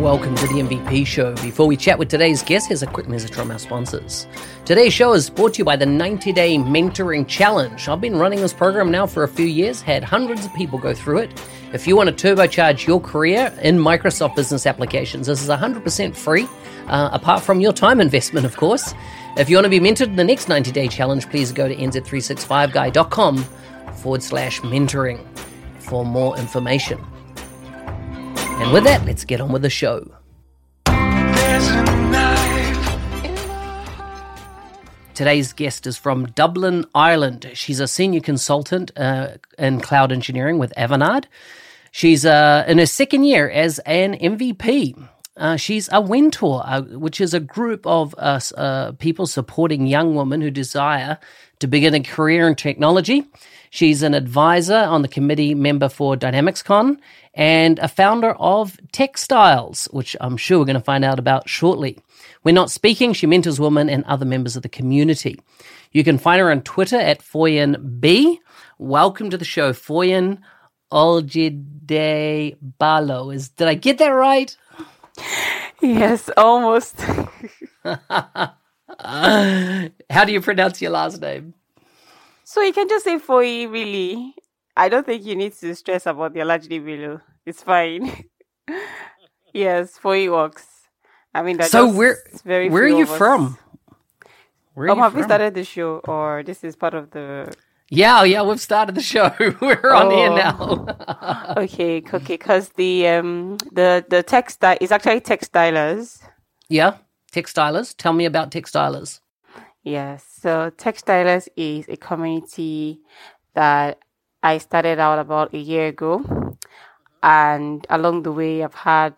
Welcome to the MVP show. Before we chat with today's guest, here's a quick message from our sponsors. Today's show is brought to you by the 90 Day Mentoring Challenge. I've been running this program now for a few years, had hundreds of people go through it. If you want to turbocharge your career in Microsoft business applications, this is 100% free, uh, apart from your time investment, of course. If you want to be mentored in the next 90 day challenge, please go to nz365guy.com forward slash mentoring for more information. And with that, let's get on with the show. Today's guest is from Dublin, Ireland. She's a senior consultant uh, in cloud engineering with Avanade. She's uh, in her second year as an MVP. Uh, she's a Wentor, uh, which is a group of us uh, people supporting young women who desire to begin a career in technology. She's an advisor on the committee member for DynamicsCon and a founder of Techstylers, which I'm sure we're going to find out about shortly. When not speaking, she mentors women and other members of the community. You can find her on Twitter at Foyin B. Welcome to the show, Foyin Oljide Balo. Is did I get that right? Yes, almost. How do you pronounce your last name? So you can just say Foyi, really. I don't think you need to stress about the Olajide Bello. It's fine. yes, Foyi works. I mean, that's so where very where are you from? Where are um, you have from? we started the show, or this is part of the? Yeah, yeah, we've started the show. We're oh. on here now. okay, okay, because the um the the textile is actually Techstylers. Yeah, Techstylers. Tell me about Techstylers. Yes, so Techstylers is a community that I started out about a year ago, and along the way, I've had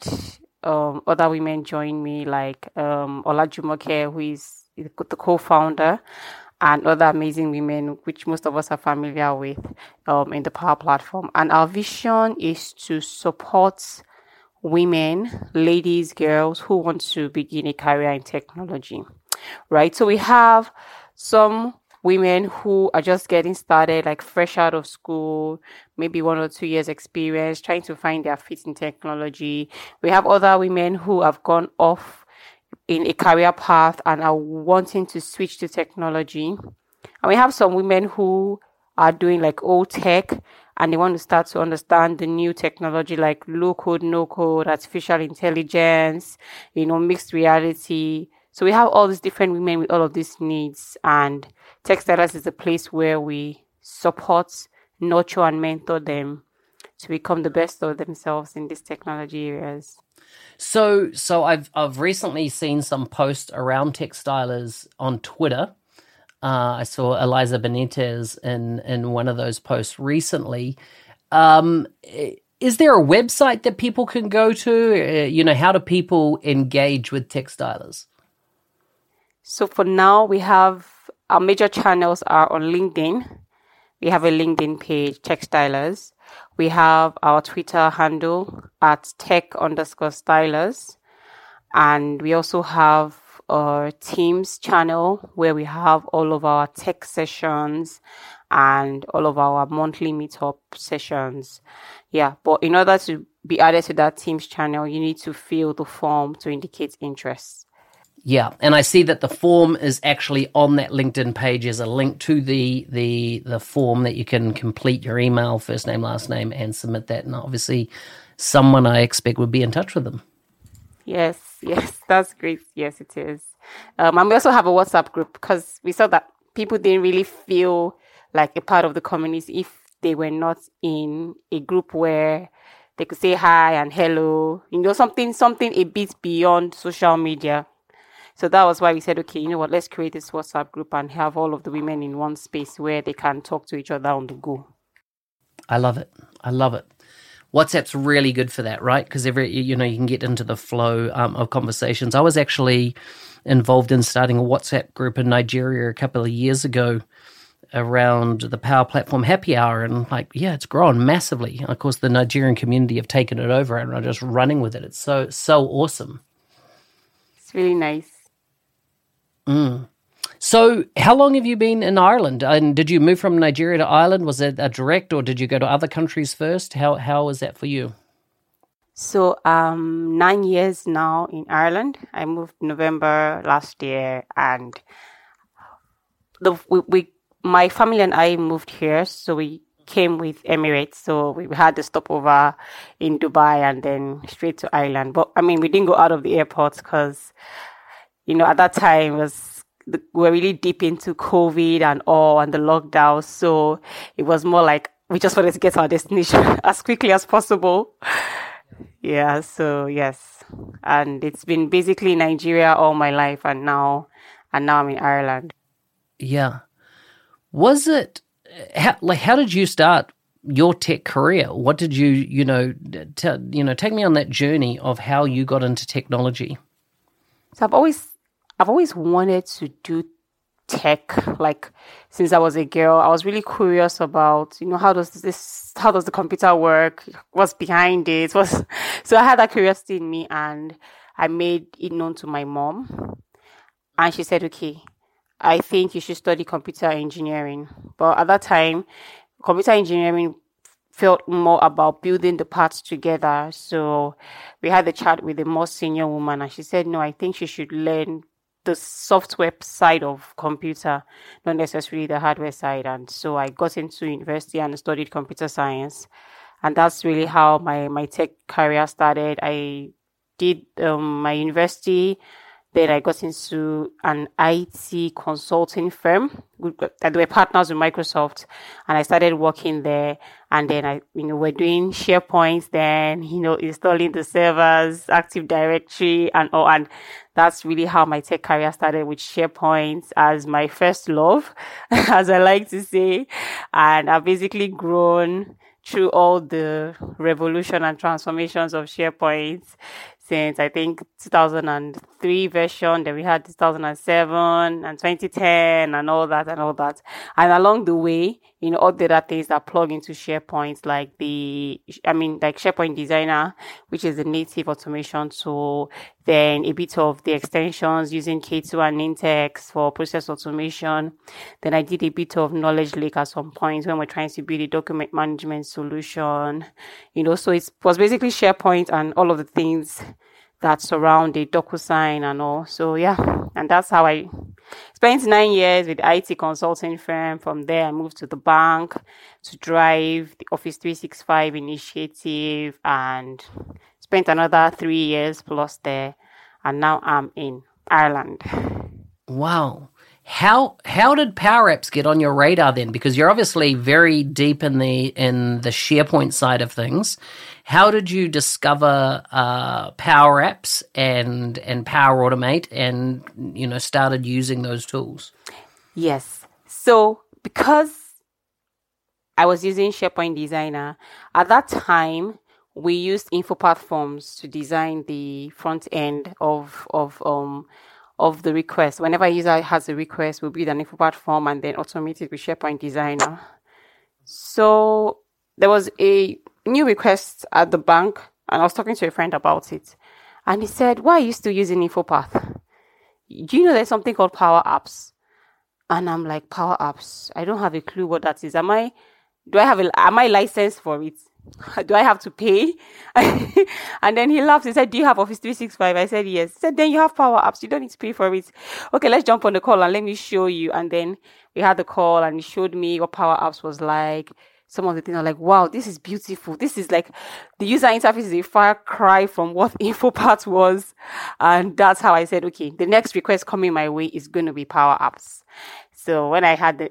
um, other women join me, like um, Olajumoke, who is the co-founder, and other amazing women, which most of us are familiar with um, in the Power Platform. And our vision is to support women, ladies, girls who want to begin a career in technology right? So we have some women who are just getting started, like fresh out of school, maybe one or two years experience, trying to find their fit in technology. We have other women who have gone off in a career path and are wanting to switch to technology. And we have some women who are doing like old tech and they want to start to understand the new technology like low code, no code, artificial intelligence, you know, mixed reality, so we have all these different women with all of these needs, and Techstylers is a place where we support, nurture, and mentor them to become the best of themselves in these technology areas. So, so I've I've recently seen some posts around Techstylers on Twitter. Uh, I saw Eliza Benitez in in one of those posts recently. Um, is there a website that people can go to? Uh, you know, how do people engage with Techstylers? So for now, we have our major channels are on LinkedIn. We have a LinkedIn page, Techstylers. We have our Twitter handle at tech underscore stylers. And we also have our Teams channel where we have all of our tech sessions and all of our monthly meetup sessions. Yeah, but in order to be added to that Teams channel, you need to fill the form to indicate interest. Yeah, and I see that the form is actually on that LinkedIn page. as a link to the the the form that you can complete your email, first name, last name, and submit that. And obviously, someone I expect would be in touch with them. Yes, yes, that's great. Yes, it is. Um, and we also have a WhatsApp group because we saw that people didn't really feel like a part of the community if they were not in a group where they could say hi and hello. You know, something something a bit beyond social media so that was why we said, okay, you know what, let's create this WhatsApp group and have all of the women in one space where they can talk to each other on the go. I love it. I love it. WhatsApp's really good for that, right? Because every you know you can get into the flow um, of conversations. I was actually involved in starting a WhatsApp group in Nigeria a couple of years ago around the Power Platform Happy Hour, and like, yeah, it's grown massively. of course, the Nigerian community have taken it over and are just running with it. It's so so awesome. It's really nice. Mm. So, how long have you been in Ireland? And did you move from Nigeria to Ireland? Was it a direct, or did you go to other countries first? How how was that for you? So, um, nine years now in Ireland. I moved November last year, and the we, we my family and I moved here, so we came with Emirates. So we had the stopover in Dubai and then straight to Ireland. But I mean, we didn't go out of the airport because, you know, at that time was the, we're really deep into COVID and all and the lockdown. So it was more like we just wanted to get to our destination as quickly as possible. Yeah. So yes, and it's been basically Nigeria all my life, and now and now I'm in Ireland. Yeah. Was it how, like how did you start your tech career? What did you you know t- you know take me on that journey of how you got into technology? So I've always I've always wanted to do tech like since I was a girl. I was really curious about, you know, how does this how does the computer work? What's behind it? Was so I had that curiosity in me and I made it known to my mom. And she said, Okay, I think you should study computer engineering. But at that time, computer engineering felt more about building the parts together. So we had the chat with a more senior woman, and she said, No, I think she should learn the software side of computer, not necessarily the hardware side. And so I got into university and studied computer science. And that's really how my, my tech career started. I did um, my university then I got into an IT consulting firm that were partners with Microsoft, and I started working there. And then I, you know, we're doing SharePoint, then you know, installing the servers, Active Directory, and all. And that's really how my tech career started with SharePoint as my first love, as I like to say. And I've basically grown through all the revolution and transformations of SharePoint since I think 2003 version, then we had 2007 and 2010 and all that and all that. And along the way, you know, all the other things that plug into SharePoint, like the, I mean, like SharePoint Designer, which is a native automation tool, then a bit of the extensions using K2 and Nintex for process automation. Then I did a bit of Knowledge Lake at some point when we're trying to build a document management solution, you know, so it was basically SharePoint and all of the things that surround the DocuSign and all. So yeah, and that's how I spent nine years with IT consulting firm. From there, I moved to the bank to drive the Office 365 initiative and spent another three years plus there. And now I'm in Ireland. Wow. How how did Power Apps get on your radar then? Because you're obviously very deep in the in the SharePoint side of things. How did you discover uh, Power Apps and and Power Automate and you know started using those tools? Yes. So because I was using SharePoint Designer at that time, we used InfoPath forms to design the front end of of um of the request. Whenever a user has a request, we'll build an InfoPath form and then automate it with SharePoint Designer. So there was a new request at the bank, and I was talking to a friend about it. And he said, Why are you still using InfoPath? Do you know there's something called Power Apps? And I'm like, Power Apps? I don't have a clue what that is. Am I, do I have a, am I licensed for it? Do I have to pay? and then he laughed. He said, Do you have Office 365? I said, Yes. He said, Then you have Power Apps. You don't need to pay for it. Okay, let's jump on the call and let me show you. And then we had the call and he showed me what Power Apps was like. Some of the things are like, wow, this is beautiful. This is like the user interface is a far cry from what InfoPath was. And that's how I said, okay, the next request coming my way is going to be Power Apps. So when I had the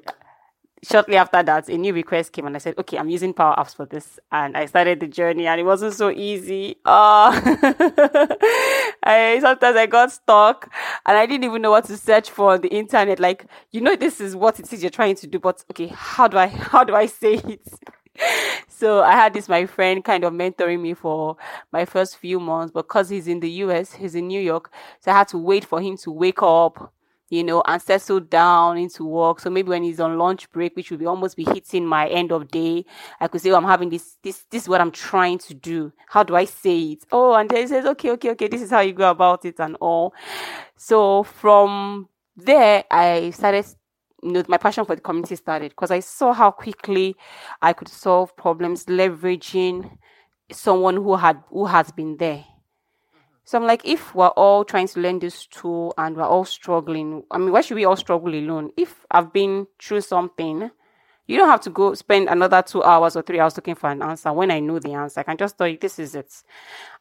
shortly after that, a new request came and I said, okay, I'm using Power Apps for this. And I started the journey and it wasn't so easy. Oh, I, sometimes I got stuck and I didn't even know what to search for on the internet. Like, you know, this is what it is you're trying to do, but okay, how do I, how do I say it? so I had this my friend kind of mentoring me for my first few months, because he's in the US, he's in New York, so I had to wait for him to wake up, you know, and settle down into work. So maybe when he's on lunch break, which would be almost be hitting my end of day, I could say, oh, I'm having this, this, this is what I'm trying to do. How do I say it? Oh, and then he says, okay, okay, okay, this is how you go about it and all. So from there, I started you know, my passion for the community started because I saw how quickly I could solve problems leveraging someone who had who has been there. So I'm like, if we're all trying to learn this tool and we're all struggling, I mean, why should we all struggle alone? If I've been through something, you don't have to go spend another two hours or three hours looking for an answer when I know the answer. I can just tell you this is it.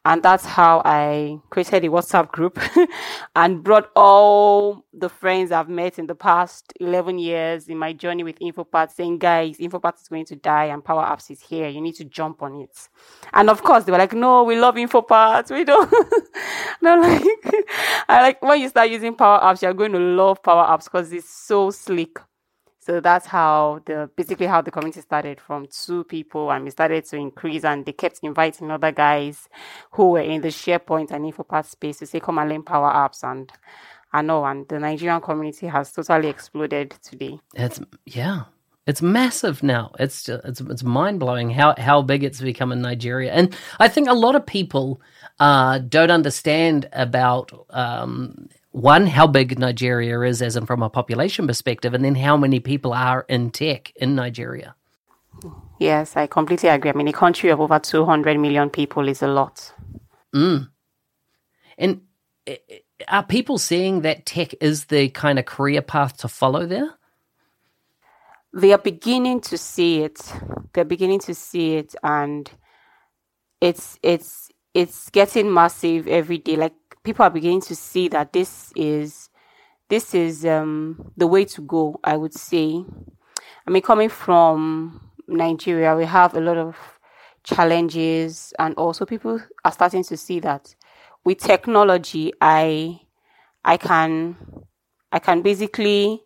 And that's how I created a WhatsApp group and brought all the friends I've met in the past 11 years in my journey with InfoPath saying, guys, InfoPath is going to die and Power Apps is here. You need to jump on it. And of course, they were like, no, we love InfoPath. We don't. and I'm like, I like when you start using Power Apps, you're going to love Power Apps because it's so slick so that's how the basically how the community started from two people and we started to increase and they kept inviting other guys who were in the SharePoint and InfoPath space to say come and learn Power Apps and I know and the Nigerian community has totally exploded today. It's yeah. It's massive now. It's just, it's it's mind blowing how how big it's become in Nigeria, and I think a lot of people uh, don't understand about um, one, how big Nigeria is as in from a population perspective, and then how many people are in tech in Nigeria. Yes, I completely agree. I mean, a country of over 200 million people is a lot. Mm. And eh, eh, are people seeing that tech is the kind of career path to follow there? They are beginning to see it. They're beginning to see it, and it's it's it's getting massive every day. Like people are beginning to see that this is this is um, the way to go. I would say. I mean, coming from Nigeria, we have a lot of challenges, and also people are starting to see that with technology, I I can I can basically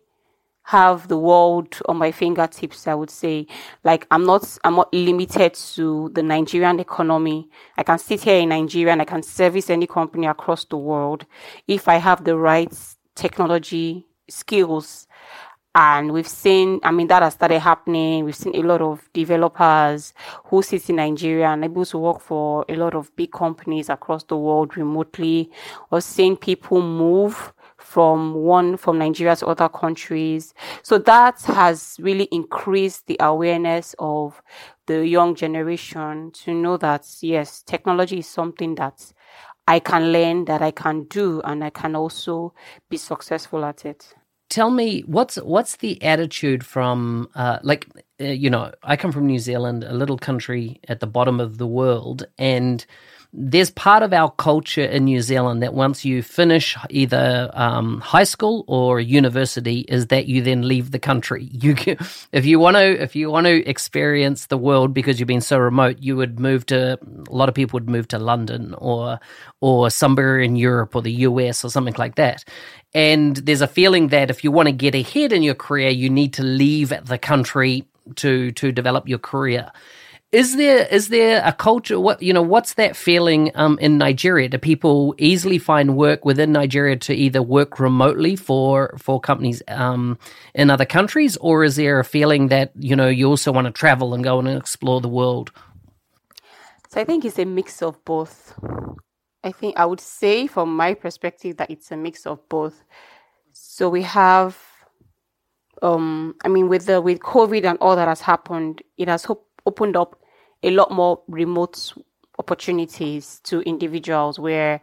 have the world on my fingertips i would say. Like i'm not i'm not limited to the nigerian economy. I can sit here in nigeria and i can service any company across the world if i have the right technology skills. And we've seen i mean that has started happening. We've seen a lot of developers who sit in nigeria and able to work for a lot of big companies across the world remotely. Or seeing people move from one from Nigeria to other countries. So that has really increased the awareness of the young generation to know that yes, technology is something that I can learn, that I can do, and I can also be successful at it. Tell me what's what's the attitude from uh, like uh, you know I come from New Zealand, a little country at the bottom of the world, and there's part of our culture in New Zealand that once you finish either um, high school or university, is that you then leave the country. You, can, if you want to, if you want to experience the world because you've been so remote, you would move to. A lot of people would move to London or or somewhere in Europe or the US or something like that. And there's a feeling that if you want to get ahead in your career, you need to leave the country to to develop your career. Is there is there a culture? What you know? What's that feeling um, in Nigeria? Do people easily find work within Nigeria to either work remotely for for companies um, in other countries, or is there a feeling that you know you also want to travel and go and explore the world? So I think it's a mix of both. I think I would say, from my perspective, that it's a mix of both. So we have, um, I mean, with the with COVID and all that has happened, it has opened up a lot more remote opportunities to individuals where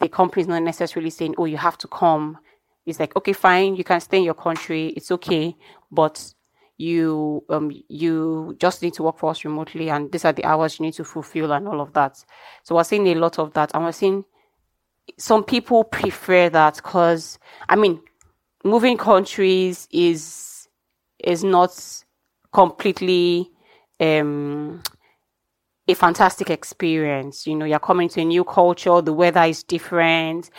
the company is not necessarily saying, oh, you have to come. It's like, okay, fine, you can stay in your country, it's okay, but you um you just need to work for us remotely and these are the hours you need to fulfill and all of that. So we're seeing a lot of that. And we're seeing some people prefer that because I mean moving countries is is not completely um a fantastic experience. You know, you're coming to a new culture, the weather is different,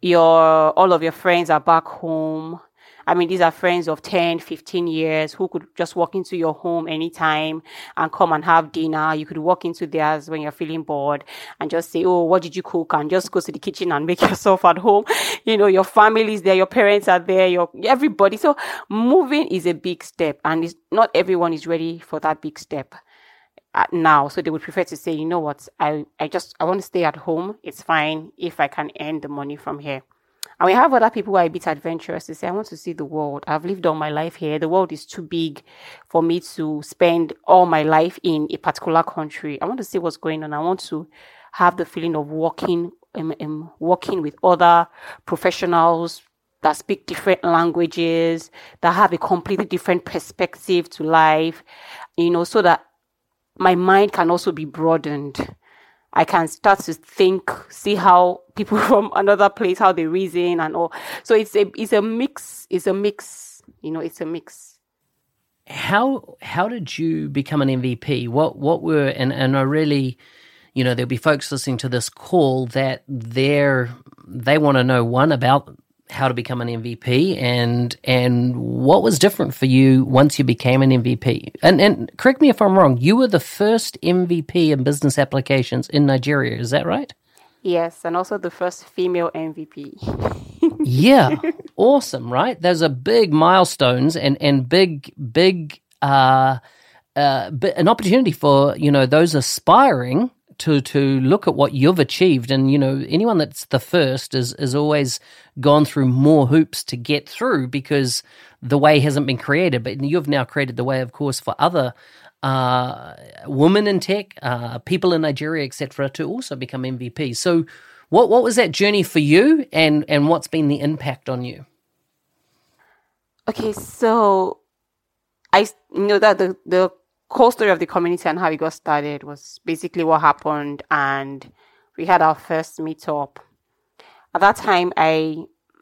your all of your friends are back home, I mean, these are friends of 10, 15 years who could just walk into your home anytime and come and have dinner. You could walk into theirs when you're feeling bored and just say, Oh, what did you cook? And just go to the kitchen and make yourself at home. You know, your family is there, your parents are there, your everybody. So moving is a big step and it's not everyone is ready for that big step now. So they would prefer to say, you know what, I, I just, I want to stay at home. It's fine if I can earn the money from here. And we have other people who are a bit adventurous to say, I want to see the world. I've lived all my life here. The world is too big for me to spend all my life in a particular country. I want to see what's going on. I want to have the feeling of working, um, um, working with other professionals, that speak different languages, that have a completely different perspective to life, you know, so that my mind can also be broadened. I can start to think, see how people from another place, how they reason and all. So it's a it's a mix. It's a mix. You know, it's a mix. How how did you become an MVP? What what were and and I really, you know, there'll be folks listening to this call that they're they want to know one about how to become an MVP and and what was different for you once you became an MVP. And and correct me if I'm wrong, you were the first MVP in business applications in Nigeria, is that right? Yes, and also the first female MVP. yeah. Awesome, right? Those are big milestones and and big big uh uh, an opportunity for you know those aspiring to to look at what you've achieved. And you know anyone that's the first is is always gone through more hoops to get through because the way hasn't been created. But you've now created the way of course for other uh, women in tech uh, people in Nigeria etc to also become MVP. so what what was that journey for you? And and what's been the impact on you? Okay so I know that the the core story of the community and how it got started was basically what happened and we had our first meetup at that time i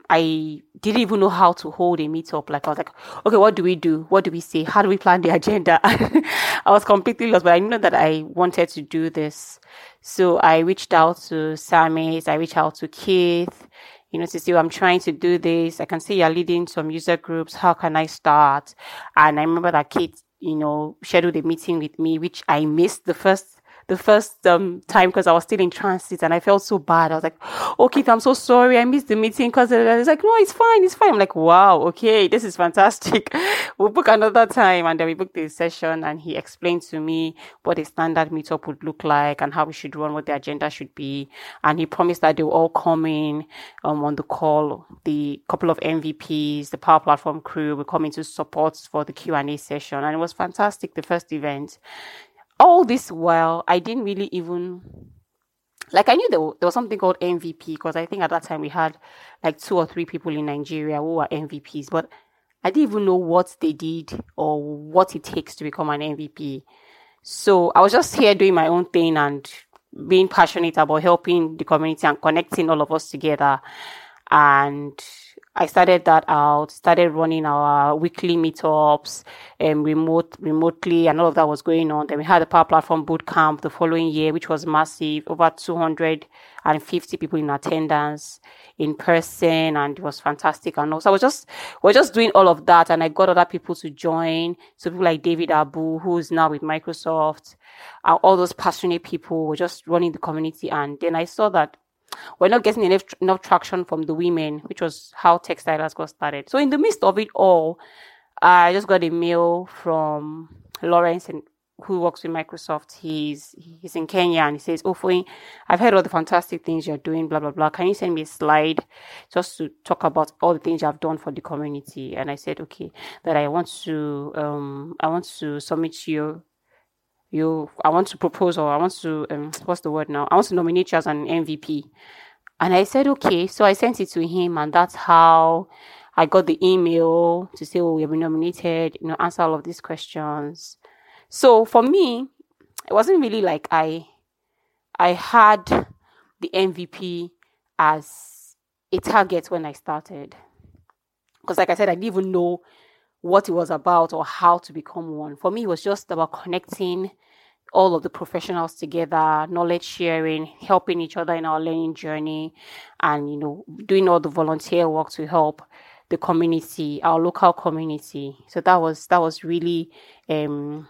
i didn't even know how to hold a meetup like i was like okay what do we do what do we say how do we plan the agenda i was completely lost but i knew that i wanted to do this so i reached out to samis i reached out to keith you know, to see, I'm trying to do this. I can see you're leading some user groups. How can I start? And I remember that Keith you know, scheduled a meeting with me, which I missed the first the first um, time because I was still in transit and I felt so bad. I was like, "Oh, Keith, I'm so sorry. I missed the meeting because I was like, no, it's fine, it's fine. I'm like, wow, okay, this is fantastic. we'll book another time. And then we booked the session and he explained to me what a standard meetup would look like and how we should run, what the agenda should be. And he promised that they will all come in um, on the call. The couple of MVPs, the Power Platform crew will come in to support for the Q&A session. And it was fantastic, the first event all this while, I didn't really even like I knew there, there was something called MVP because I think at that time we had like two or three people in Nigeria who were MVPs, but I didn't even know what they did or what it takes to become an MVP. So I was just here doing my own thing and being passionate about helping the community and connecting all of us together. And I started that out, started running our weekly meetups um, remote remotely, and all of that was going on. Then we had the Power Platform Boot Camp the following year, which was massive, over 250 people in attendance in person, and it was fantastic. And also, I was just we're just doing all of that, and I got other people to join. So people like David Abu, who's now with Microsoft, and all those passionate people were just running the community. And then I saw that we're not getting enough, enough traction from the women, which was how Techstylers got started. So in the midst of it all, I just got a mail from Lawrence and who works with Microsoft. He's he's in Kenya and he says, Foyin, I've heard all the fantastic things you're doing, blah blah blah. Can you send me a slide just to talk about all the things you've done for the community? And I said, Okay, that I want to um I want to submit you you I want to propose or I want to um, what's the word now? I want to nominate you as an MVP. And I said, okay. So I sent it to him and that's how I got the email to say, oh, we have been nominated, you know, answer all of these questions. So for me, it wasn't really like I I had the MVP as a target when I started. Because like I said, I didn't even know what it was about or how to become one. For me, it was just about connecting all of the professionals together, knowledge sharing, helping each other in our learning journey, and you know, doing all the volunteer work to help the community, our local community. So that was that was really um,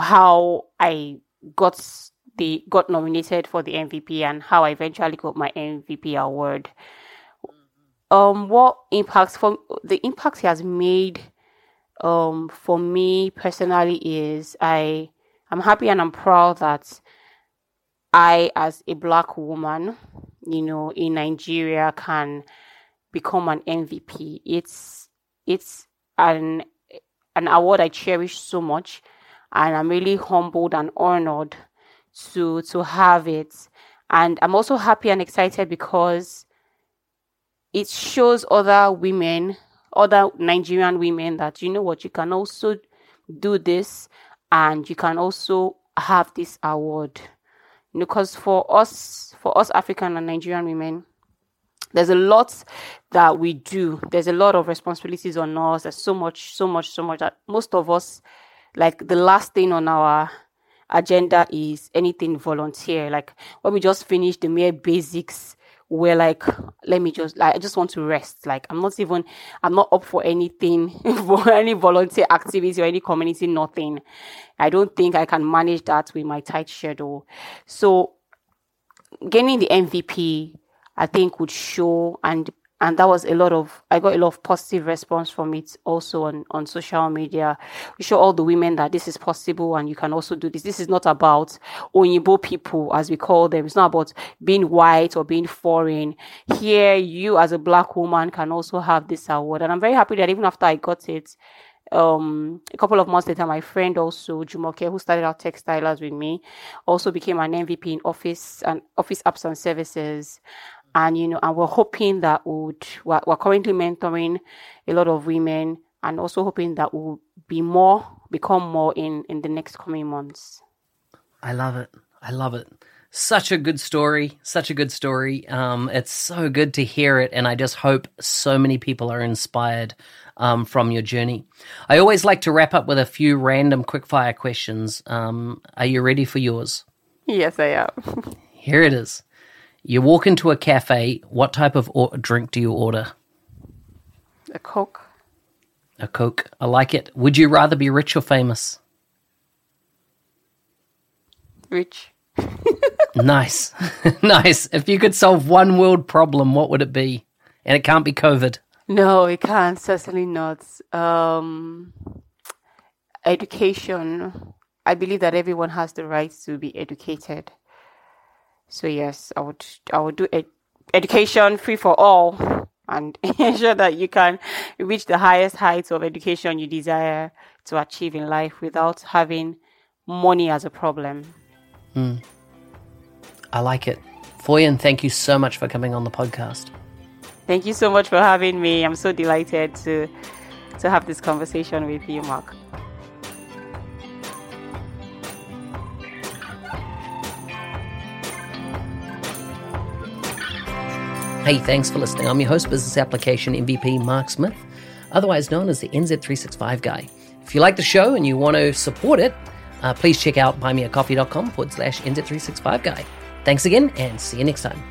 how I got the got nominated for the MVP and how I eventually got my MVP award. Um, what impacts from the impact he has made um for me personally is I I'm happy and I'm proud that I as a black woman, you know, in Nigeria can become an MVP. It's it's an an award I cherish so much and I'm really humbled and honored to to have it. And I'm also happy and excited because it shows other women, other Nigerian women that you know what you can also do this and you can also have this award. Because for us, for us African and Nigerian women, there's a lot that we do. There's a lot of responsibilities on us. There's so much, so much, so much that most of us, like the last thing on our agenda is anything volunteer. Like when we just finish the mere basics, we're like, let me just like I just want to rest. Like I'm not even I'm not up for anything for any volunteer activity or any community, nothing. I don't think I can manage that with my tight schedule. So getting the MVP, I think would show and and that was a lot of i got a lot of positive response from it also on on social media. We show all the women that this is possible and you can also do this. This is not about oyinbo people as we call them. It's not about being white or being foreign. Here you as a black woman can also have this award. And i'm very happy that even after i got it um a couple of months later my friend Olajumoke who started out Techstylers with me also became an mvp in office and office apps and services and you know and we're hoping that would we're, we're currently mentoring a lot of women and also hoping that will be more become more in in the next coming months. I love it. I love it. Such a good story. Such a good story. Um, it's so good to hear it. And i just hope so many people are inspired um, from your journey. I always like to wrap up with a few random quickfire questions. Um, are you ready for yours? Yes i am. Here it is you walk into a cafe. What type of or- drink do you order? A Coke. A Coke. I like it. Would you rather be rich or famous? Rich. nice. nice. If you could solve one world problem, what would it be? And it can't be COVID. No, it can't. Certainly not. Um, education. I believe that everyone has the right to be educated. So yes, I would I would do ed- education free for all and ensure that you can reach the highest heights of education you desire to achieve in life without having money as a problem. Mm. I like it. Foyin, thank you so much for coming on the podcast. Thank you so much for having me. I'm so delighted to to have this conversation with you, Mark. Hey, thanks for listening. I'm your host, Business Application MVP Mark Smith, otherwise known as the NZ365 guy. If you like the show and you want to support it, uh, please check out buymeacoffee.com forward slash NZ365 guy. Thanks again and see you next time.